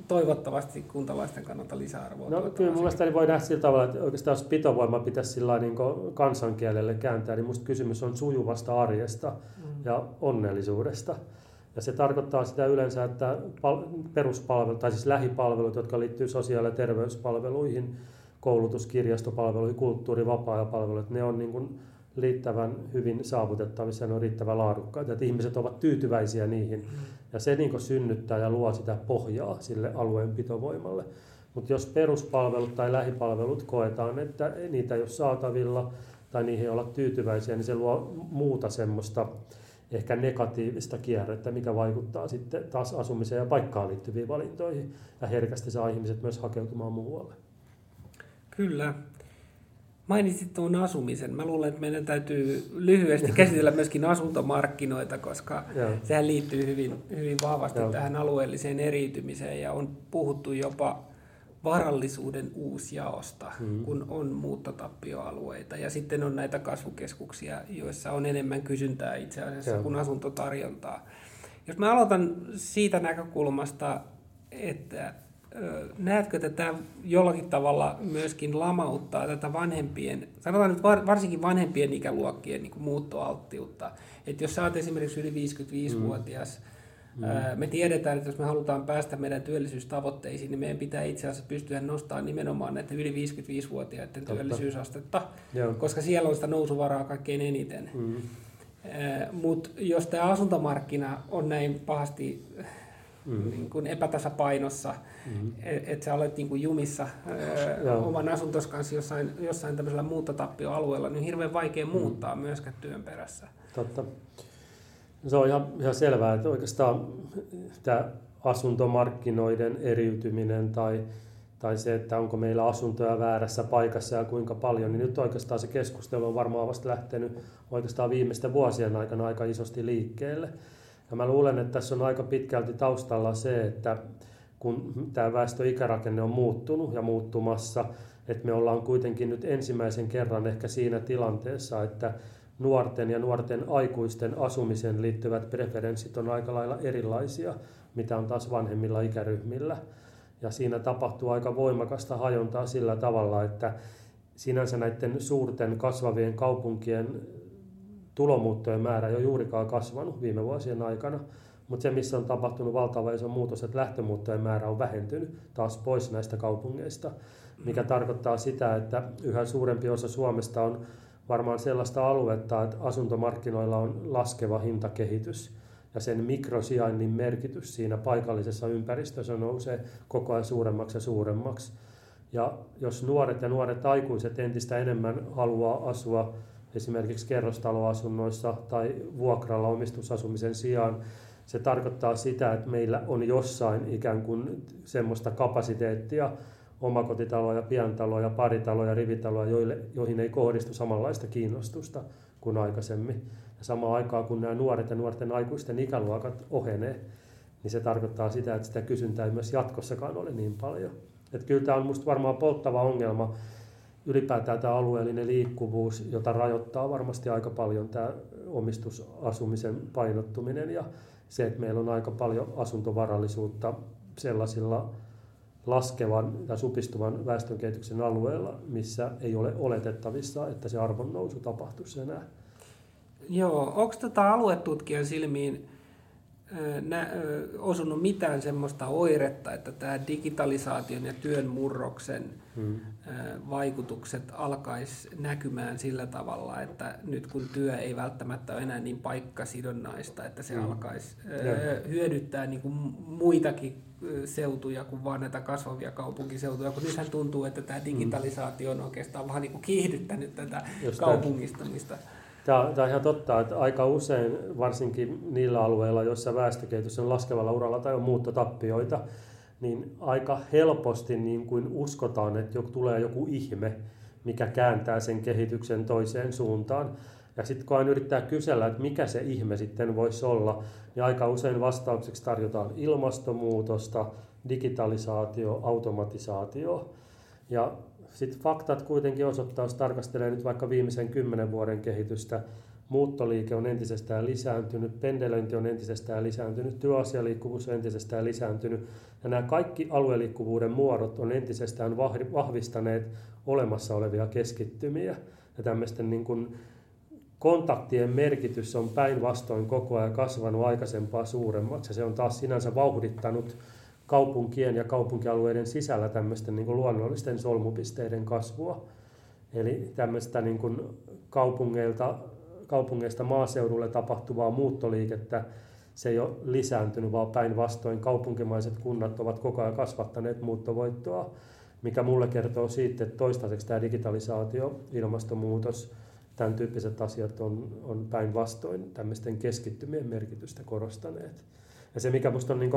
Speaker 1: toivottavasti kuntalaisten kannalta lisäarvoa.
Speaker 2: No kyllä mun mielestä voi nähdä sillä tavalla, että oikeastaan jos pitovoima pitäisi sillä niin kansankielelle kääntää, niin musta kysymys on sujuvasta arjesta mm. ja onnellisuudesta. Ja se tarkoittaa sitä yleensä, että peruspalvelut, tai siis lähipalvelut, jotka liittyy sosiaali- ja terveyspalveluihin, koulutus, kirjastopalveluihin, kulttuuri- vapaa-ajapalvelut, ne on niin kuin riittävän hyvin saavutettavissa ja ne on riittävän laadukkaita, että ihmiset ovat tyytyväisiä niihin. Mm. Ja se niin synnyttää ja luo sitä pohjaa sille alueen pitovoimalle. Mutta jos peruspalvelut tai lähipalvelut koetaan, että niitä ei ole saatavilla tai niihin ei olla tyytyväisiä, niin se luo muuta semmoista ehkä negatiivista kierrettä, mikä vaikuttaa sitten taas asumiseen ja paikkaan liittyviin valintoihin ja herkästi saa ihmiset myös hakeutumaan muualle.
Speaker 1: Kyllä. Mainitsit tuon asumisen. Mä luulen, että meidän täytyy lyhyesti käsitellä myöskin asuntomarkkinoita, koska Joo. sehän liittyy hyvin, hyvin vahvasti Joo. tähän alueelliseen eriytymiseen ja on puhuttu jopa varallisuuden uusjaosta, mm. kun on muuttotappioalueita. Ja sitten on näitä kasvukeskuksia, joissa on enemmän kysyntää itse asiassa Joo. kuin asuntotarjontaa. Jos mä aloitan siitä näkökulmasta, että näetkö, että tämä jollakin tavalla myöskin lamauttaa tätä vanhempien, sanotaan nyt varsinkin vanhempien ikäluokkien niin kuin muuttoalttiutta. Että jos sä oot esimerkiksi yli 55-vuotias, mm. mm. me tiedetään, että jos me halutaan päästä meidän työllisyystavoitteisiin, niin meidän pitää itse asiassa pystyä nostamaan nimenomaan näiden yli 55-vuotiaiden Totta. työllisyysastetta, Joo. koska siellä on sitä nousuvaraa kaikkein eniten. Mm. Mutta jos tämä asuntomarkkina on näin pahasti mm. niin kuin epätasapainossa, mm. että et sä olet niin kuin jumissa ää, oman asuntos kanssa jossain, jossain tämmöisellä muuttotappioalueella, niin hirveän vaikea mm. muuttaa myöskään työn perässä.
Speaker 2: Totta. Se on ihan, ihan selvää, että oikeastaan tämä asuntomarkkinoiden eriytyminen tai, tai se, että onko meillä asuntoja väärässä paikassa ja kuinka paljon, niin nyt oikeastaan se keskustelu on varmaan vasta lähtenyt oikeastaan viimeisten vuosien aikana aika isosti liikkeelle. Ja mä luulen, että tässä on aika pitkälti taustalla se, että kun tämä väestöikärakenne on muuttunut ja muuttumassa, että me ollaan kuitenkin nyt ensimmäisen kerran ehkä siinä tilanteessa, että nuorten ja nuorten aikuisten asumiseen liittyvät preferenssit on aika lailla erilaisia, mitä on taas vanhemmilla ikäryhmillä. Ja siinä tapahtuu aika voimakasta hajontaa sillä tavalla, että sinänsä näiden suurten kasvavien kaupunkien tulomuuttojen määrä ei ole juurikaan kasvanut viime vuosien aikana, mutta se, missä on tapahtunut valtava iso muutos, että lähtömuuttojen määrä on vähentynyt taas pois näistä kaupungeista, mikä tarkoittaa sitä, että yhä suurempi osa Suomesta on varmaan sellaista aluetta, että asuntomarkkinoilla on laskeva hintakehitys ja sen mikrosijainnin merkitys siinä paikallisessa ympäristössä nousee koko ajan suuremmaksi ja suuremmaksi. Ja jos nuoret ja nuoret aikuiset entistä enemmän haluaa asua esimerkiksi kerrostaloasunnoissa tai vuokralla omistusasumisen sijaan, se tarkoittaa sitä, että meillä on jossain ikään kuin semmoista kapasiteettia, omakotitaloja, pientaloja, paritaloja, rivitaloja, joille, joihin ei kohdistu samanlaista kiinnostusta kuin aikaisemmin. Ja samaan aikaan, kun nämä nuoret ja nuorten aikuisten ikäluokat ohenee, niin se tarkoittaa sitä, että sitä kysyntää ei myös jatkossakaan ole niin paljon. Että kyllä tämä on minusta varmaan polttava ongelma, ylipäätään tämä alueellinen liikkuvuus, jota rajoittaa varmasti aika paljon tämä omistusasumisen painottuminen ja se, että meillä on aika paljon asuntovarallisuutta sellaisilla laskevan tai supistuvan väestönkehityksen alueella, missä ei ole oletettavissa, että se arvonnousu tapahtuisi enää.
Speaker 1: Joo, onko tota aluetutkijan silmiin nä, osunut mitään semmoista oiretta, että tämä digitalisaation ja työn murroksen hmm. vaikutukset alkaisi näkymään sillä tavalla, että nyt kun työ ei välttämättä ole enää niin paikkasidonnaista, että se hmm. alkaisi hyödyttää niin kuin muitakin seutuja kuin vain näitä kasvavia kaupunkiseutuja, kun nythän tuntuu, että tämä hmm. digitalisaatio on oikeastaan vähän niin kuin kiihdyttänyt tätä Just kaupungistamista. Tämän.
Speaker 2: Tämä tämä on ihan totta, että aika usein, varsinkin niillä alueilla, joissa väestökehitys on laskevalla uralla tai on muuttotappioita, niin aika helposti niin kuin uskotaan, että tulee joku ihme, mikä kääntää sen kehityksen toiseen suuntaan. Ja sitten kun aina yrittää kysellä, että mikä se ihme sitten voisi olla, niin aika usein vastaukseksi tarjotaan ilmastonmuutosta, digitalisaatio, automatisaatio. Ja sitten faktat kuitenkin osoittaa, jos tarkastelee nyt vaikka viimeisen kymmenen vuoden kehitystä, muuttoliike on entisestään lisääntynyt, pendelöinti on entisestään lisääntynyt, työasialiikkuvuus on entisestään lisääntynyt. Ja nämä kaikki alueliikkuvuuden muodot on entisestään vahvistaneet olemassa olevia keskittymiä. Ja tämmöisten niin kuin kontaktien merkitys on päinvastoin koko ajan kasvanut aikaisempaa suuremmaksi. Ja se on taas sinänsä vauhdittanut kaupunkien ja kaupunkialueiden sisällä tämmöisten niin luonnollisten solmupisteiden kasvua. Eli tämmöistä niin kuin kaupungeilta, kaupungeista maaseudulle tapahtuvaa muuttoliikettä, se ei ole lisääntynyt, vaan päinvastoin kaupunkimaiset kunnat ovat koko ajan kasvattaneet muuttovoittoa, mikä mulle kertoo siitä, että toistaiseksi tämä digitalisaatio, ilmastonmuutos, tämän tyyppiset asiat on, on päinvastoin tämmöisten keskittymien merkitystä korostaneet. Ja se, mikä minusta on niin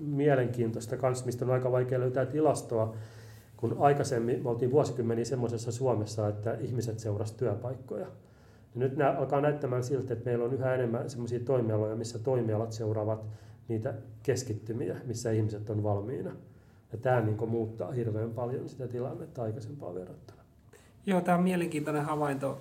Speaker 2: mielenkiintoista kans, mistä on aika vaikea löytää tilastoa, kun aikaisemmin me oltiin vuosikymmeniä semmoisessa Suomessa, että ihmiset seurasivat työpaikkoja. Ja nyt nämä alkaa näyttämään siltä, että meillä on yhä enemmän semmoisia toimialoja, missä toimialat seuraavat niitä keskittymiä, missä ihmiset on valmiina. Ja tämä niin muuttaa hirveän paljon sitä tilannetta aikaisempaa verrattuna.
Speaker 1: Joo, tämä on mielenkiintoinen havainto.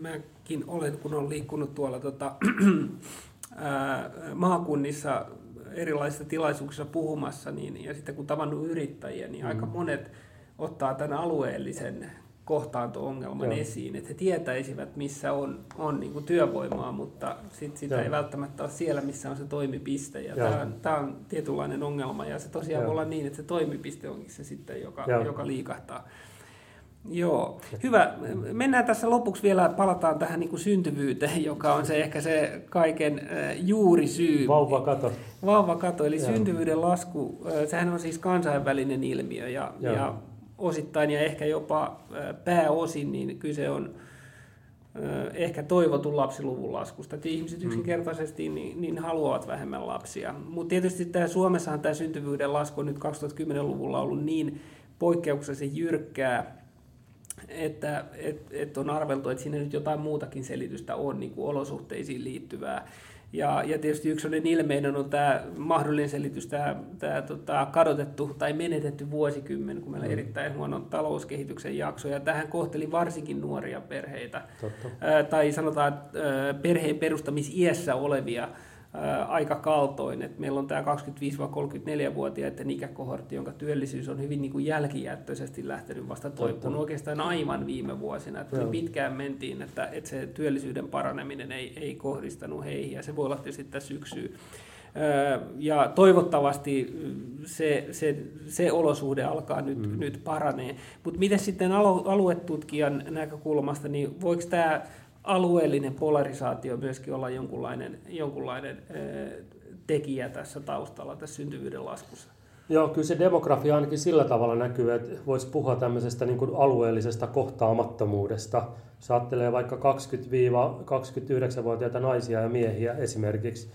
Speaker 1: Mäkin olen, kun olen liikkunut tuolla tota, ää, maakunnissa erilaisissa tilaisuuksissa puhumassa, niin, ja sitten kun tavannut yrittäjiä, niin mm. aika monet ottaa tämän alueellisen kohtaanto-ongelman Joo. esiin, että he tietäisivät, missä on, on niin kuin työvoimaa, mutta sit sitä Joo. ei välttämättä ole siellä, missä on se toimipiste. Ja tämä, on, tämä on tietynlainen ongelma, ja se tosiaan Joo. voi olla niin, että se toimipiste onkin se sitten, joka, joka liikahtaa. Joo, hyvä. Mennään tässä lopuksi vielä, palataan tähän niin kuin syntyvyyteen, joka on se ehkä se kaiken juurisyy.
Speaker 2: Vauvakato.
Speaker 1: Vauvakato, eli Joo. syntyvyyden lasku, sehän on siis kansainvälinen ilmiö ja, ja osittain ja ehkä jopa pääosin niin kyse on ehkä toivotun lapsiluvun laskusta. Että ihmiset mm. yksinkertaisesti niin, niin haluavat vähemmän lapsia. Mutta tietysti tämä Suomessahan tämä syntyvyyden lasku on nyt 2010-luvulla ollut niin poikkeuksellisen jyrkkää, että et, et on arveltu, että siinä nyt jotain muutakin selitystä on niin kuin olosuhteisiin liittyvää. Ja, ja tietysti yksi ilmeinen on tämä mahdollinen selitys, tämä, tämä tota, kadotettu tai menetetty vuosikymmen, kun meillä on mm. erittäin huono talouskehityksen jakso, ja tähän kohteli varsinkin nuoria perheitä, Totta. Ää, tai sanotaan ää, perheen perustamisiässä olevia aika kaltoin. Et meillä on tämä 25-34-vuotiaiden ikäkohortti, jonka työllisyys on hyvin niin kuin jälkijättöisesti lähtenyt vasta toipumaan oikeastaan aivan viime vuosina. Et pitkään mentiin, että, että se työllisyyden paraneminen ei, ei kohdistanut heihin ja se voi olla tietysti tässä syksyä. Ja toivottavasti se, se, se olosuhde alkaa nyt, mm. nyt paranee. Mutta miten sitten aluetutkijan näkökulmasta, niin voiko tämä alueellinen polarisaatio myöskin olla jonkunlainen, jonkunlainen tekijä tässä taustalla, tässä syntyvyyden laskussa?
Speaker 2: Joo, kyllä se demografia ainakin sillä tavalla näkyy, että voisi puhua tämmöisestä niin kuin alueellisesta kohtaamattomuudesta. Jos ajattelee vaikka 20-29-vuotiaita naisia ja miehiä esimerkiksi,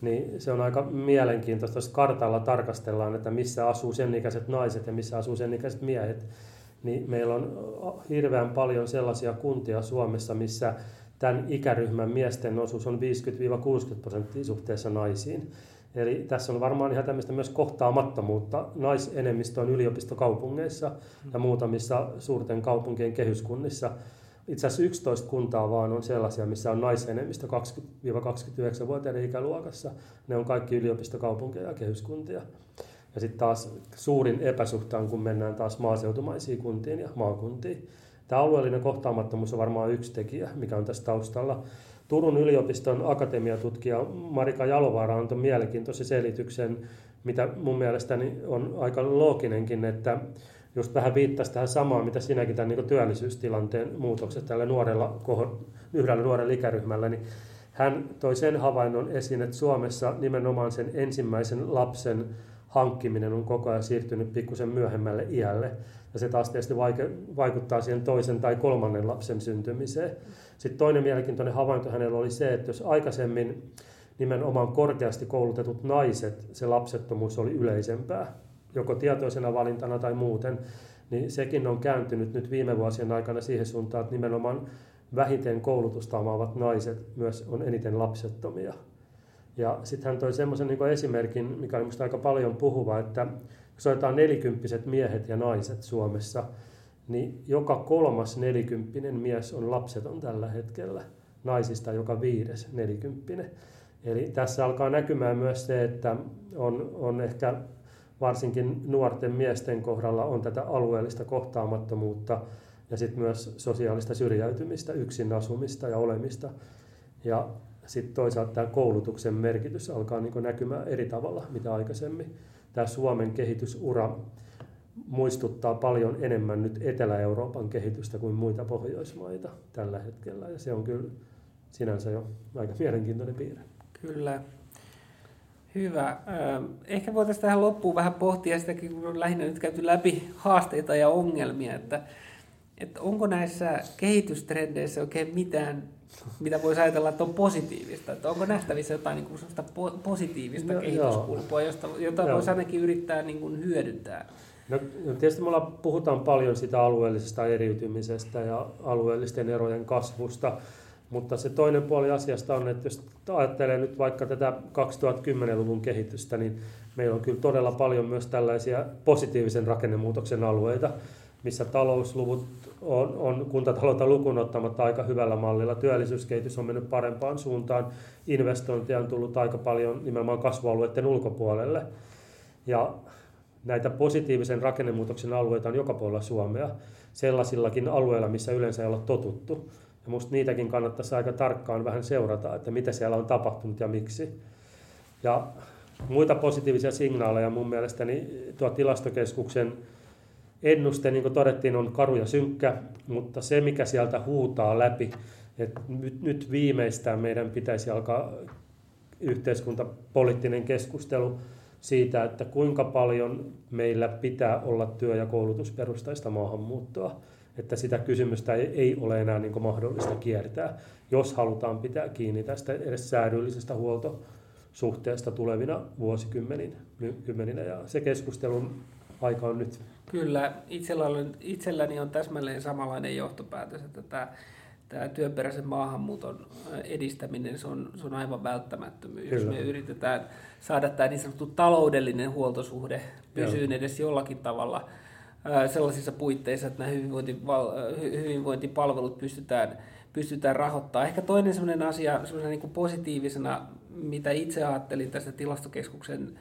Speaker 2: niin se on aika mielenkiintoista, jos kartalla tarkastellaan, että missä asuu sen ikäiset naiset ja missä asuu sen ikäiset miehet niin meillä on hirveän paljon sellaisia kuntia Suomessa, missä tämän ikäryhmän miesten osuus on 50-60 prosenttia suhteessa naisiin. Eli tässä on varmaan ihan tämmöistä myös kohtaamattomuutta. Naisenemmistö on yliopistokaupungeissa ja muutamissa suurten kaupunkien kehyskunnissa. Itse asiassa 11 kuntaa vaan on sellaisia, missä on naisenemmistö 20-29-vuotiaiden ikäluokassa. Ne on kaikki yliopistokaupunkeja ja kehyskuntia. Ja sitten taas suurin epäsuhta on, kun mennään taas maaseutumaisiin kuntiin ja maakuntiin. Tämä alueellinen kohtaamattomuus on varmaan yksi tekijä, mikä on tässä taustalla. Turun yliopiston akatemiatutkija Marika Jalovaara antoi mielenkiintoisen selityksen, mitä mun mielestäni on aika looginenkin, että just vähän viittasi tähän samaan, mitä sinäkin tämän niin työllisyystilanteen muutokset tällä nuorella, yhdellä nuorella ikäryhmällä, niin hän toi sen havainnon esiin, että Suomessa nimenomaan sen ensimmäisen lapsen hankkiminen on koko ajan siirtynyt pikkusen myöhemmälle iälle. Ja se taas tietysti vaikuttaa siihen toisen tai kolmannen lapsen syntymiseen. Sitten toinen mielenkiintoinen havainto hänellä oli se, että jos aikaisemmin nimenomaan korkeasti koulutetut naiset, se lapsettomuus oli yleisempää, joko tietoisena valintana tai muuten, niin sekin on kääntynyt nyt viime vuosien aikana siihen suuntaan, että nimenomaan vähiten koulutusta omaavat naiset myös on eniten lapsettomia. Ja sitten hän toi semmoisen niin esimerkin, mikä on minusta aika paljon puhuva, että jos otetaan nelikymppiset miehet ja naiset Suomessa, niin joka kolmas nelikymppinen mies on lapseton tällä hetkellä. Naisista joka viides nelikymppinen. Eli tässä alkaa näkymään myös se, että on, on ehkä varsinkin nuorten miesten kohdalla on tätä alueellista kohtaamattomuutta ja sitten myös sosiaalista syrjäytymistä, yksin asumista ja olemista. Ja sitten toisaalta tämä koulutuksen merkitys alkaa niin näkymään eri tavalla mitä aikaisemmin. Tämä Suomen kehitysura muistuttaa paljon enemmän nyt Etelä-Euroopan kehitystä kuin muita Pohjoismaita tällä hetkellä. Ja se on kyllä sinänsä jo aika mielenkiintoinen piirre.
Speaker 1: Kyllä. Hyvä. Ehkä voitaisiin tähän loppuun vähän pohtia sitäkin, kun on lähinnä nyt käyty läpi haasteita ja ongelmia, että, että onko näissä kehitystrendeissä oikein mitään, mitä voisi ajatella, että on positiivista, että onko nähtävissä jotain niin kuin positiivista no, kehityskulkua, josta, jota joo. voisi ainakin yrittää niin kuin hyödyntää?
Speaker 2: No, no tietysti me puhutaan paljon sitä alueellisesta eriytymisestä ja alueellisten erojen kasvusta, mutta se toinen puoli asiasta on, että jos ajattelee nyt vaikka tätä 2010-luvun kehitystä, niin meillä on kyllä todella paljon myös tällaisia positiivisen rakennemuutoksen alueita, missä talousluvut on, on kuntataloutta lukuun ottamatta aika hyvällä mallilla. Työllisyyskehitys on mennyt parempaan suuntaan, investointeja on tullut aika paljon nimenomaan kasvualueiden ulkopuolelle. Ja näitä positiivisen rakennemuutoksen alueita on joka puolella Suomea, sellaisillakin alueilla, missä yleensä ei olla totuttu. Ja musta niitäkin kannattaisi aika tarkkaan vähän seurata, että mitä siellä on tapahtunut ja miksi. Ja muita positiivisia signaaleja mun mielestäni tuo tilastokeskuksen ennuste, niin kuin todettiin, on karu ja synkkä, mutta se mikä sieltä huutaa läpi, että nyt, nyt viimeistään meidän pitäisi alkaa yhteiskuntapoliittinen keskustelu siitä, että kuinka paljon meillä pitää olla työ- ja koulutusperustaista maahanmuuttoa että sitä kysymystä ei, ei ole enää niin mahdollista kiertää, jos halutaan pitää kiinni tästä edes säädyllisestä huoltosuhteesta tulevina vuosikymmeninä. Ja se keskustelun aika on nyt.
Speaker 1: Kyllä, itselläni on täsmälleen samanlainen johtopäätös, että tämä, tämä työperäisen maahanmuuton edistäminen se on, se on aivan välttämättömyys. Kyllä. Jos me yritetään saada tämä niin sanottu taloudellinen huoltosuhde pysyyn edes jollakin tavalla – sellaisissa puitteissa, että nämä hyvinvointipalvelut pystytään, pystytään rahoittamaan. Ehkä toinen sellainen asia sellainen niin positiivisena, mitä itse ajattelin tästä tilastokeskuksen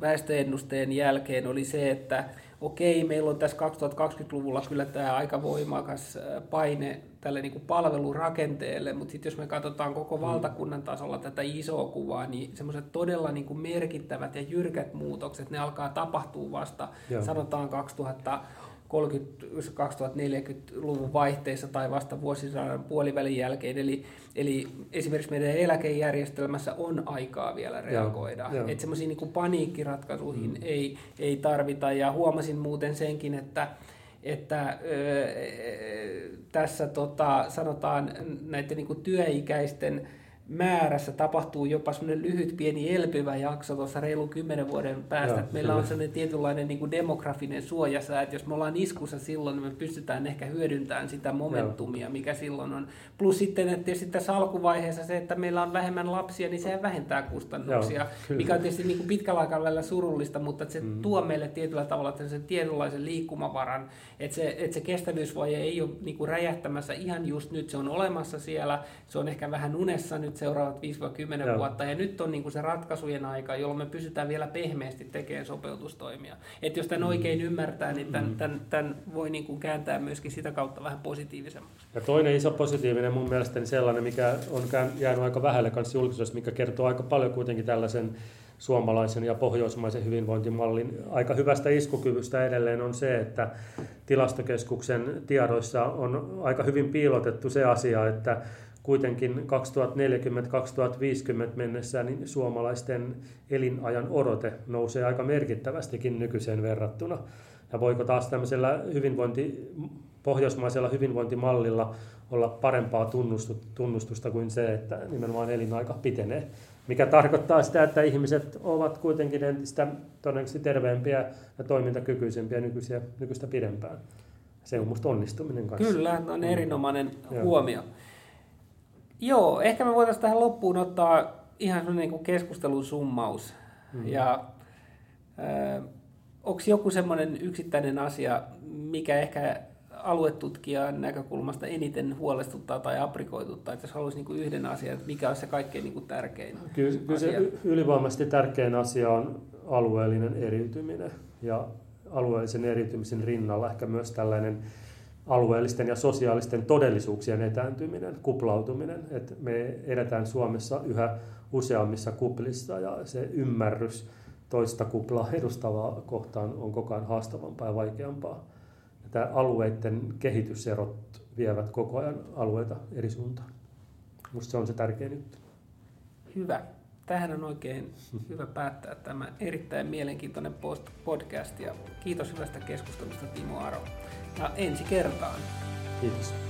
Speaker 1: väestöennusteen jälkeen, oli se, että okei, meillä on tässä 2020-luvulla kyllä tämä aika voimakas paine tälle niin kuin palvelurakenteelle, mutta sitten jos me katsotaan koko mm. valtakunnan tasolla tätä isoa kuvaa, niin semmoiset todella niin kuin merkittävät ja jyrkät muutokset, ne alkaa tapahtua vasta, Joo. sanotaan 2000 2040-luvun vaihteessa tai vasta vuosisadan puolivälin jälkeen. Eli, eli esimerkiksi meidän eläkejärjestelmässä on aikaa vielä reagoida. Että semmoisiin niin paniikkiratkaisuihin mm. ei, ei tarvita. Ja huomasin muuten senkin, että että ö, tässä tota, sanotaan näiden niin työikäisten määrässä tapahtuu jopa semmoinen lyhyt pieni elpyvä jakso tuossa reilu kymmenen vuoden päästä. Joo, meillä on sellainen tietynlainen niin kuin demografinen suojasää, että jos me ollaan iskussa silloin, niin me pystytään ehkä hyödyntämään sitä momentumia, Joo. mikä silloin on. Plus sitten, että tietysti tässä alkuvaiheessa se, että meillä on vähemmän lapsia, niin se vähentää kustannuksia, Joo, mikä on tietysti niin kuin pitkällä aikavälillä surullista, mutta että se mm. tuo meille tietyllä tavalla sen tietynlaisen liikkumavaran, että se, että se kestävyysvaje ei ole niin kuin räjähtämässä ihan just nyt, se on olemassa siellä, se on ehkä vähän unessa nyt nyt seuraavat 5-10 Joo. vuotta. Ja nyt on niin kuin se ratkaisujen aika, jolloin me pysytään vielä pehmeästi tekemään sopeutustoimia. Että jos tämän mm. oikein ymmärtää, niin tämän, mm. tämän, tämän voi niin kuin kääntää myöskin sitä kautta vähän positiivisemmaksi.
Speaker 2: Ja toinen iso positiivinen mun mielestäni sellainen, mikä on jäänyt aika vähälle kanssa julkisuudessa, mikä kertoo aika paljon kuitenkin tällaisen suomalaisen ja pohjoismaisen hyvinvointimallin aika hyvästä iskukyvystä edelleen on se, että tilastokeskuksen tiedoissa on aika hyvin piilotettu se asia, että kuitenkin 2040-2050 mennessä niin suomalaisten elinajan odote nousee aika merkittävästikin nykyiseen verrattuna. Ja voiko taas tämmöisellä hyvinvointi, pohjoismaisella hyvinvointimallilla olla parempaa tunnustusta kuin se, että nimenomaan elinaika pitenee mikä tarkoittaa sitä, että ihmiset ovat kuitenkin entistä todennäköisesti terveempiä ja toimintakykyisempiä nykyisiä, nykyistä pidempään. Se on musta onnistuminen kanssa.
Speaker 1: Kyllä, on erinomainen mm. huomio. Joo, ehkä me voitaisiin tähän loppuun ottaa ihan sellainen niin keskustelun summaus. Mm. Ja äh, onko joku semmoinen yksittäinen asia, mikä ehkä aluetutkijan näkökulmasta eniten huolestuttaa tai aprikoituttaa, että jos haluaisi niin yhden asian, että mikä on se kaikkein niin kuin tärkein
Speaker 2: Kyllä, kyllä se ylivoimaisesti tärkein asia on alueellinen eriytyminen ja alueellisen eriytymisen rinnalla ehkä myös tällainen alueellisten ja sosiaalisten todellisuuksien etääntyminen, kuplautuminen. Että me edetään Suomessa yhä useammissa kuplissa ja se ymmärrys toista kuplaa edustavaa kohtaan on koko ajan haastavampaa ja vaikeampaa että alueiden kehityserot vievät koko ajan alueita eri suuntaan. Minusta se on se tärkein juttu.
Speaker 1: Hyvä. Tähän on oikein hyvä päättää tämä erittäin mielenkiintoinen podcast ja kiitos hyvästä keskustelusta Timo Aro. Ja ensi kertaan.
Speaker 2: Kiitos.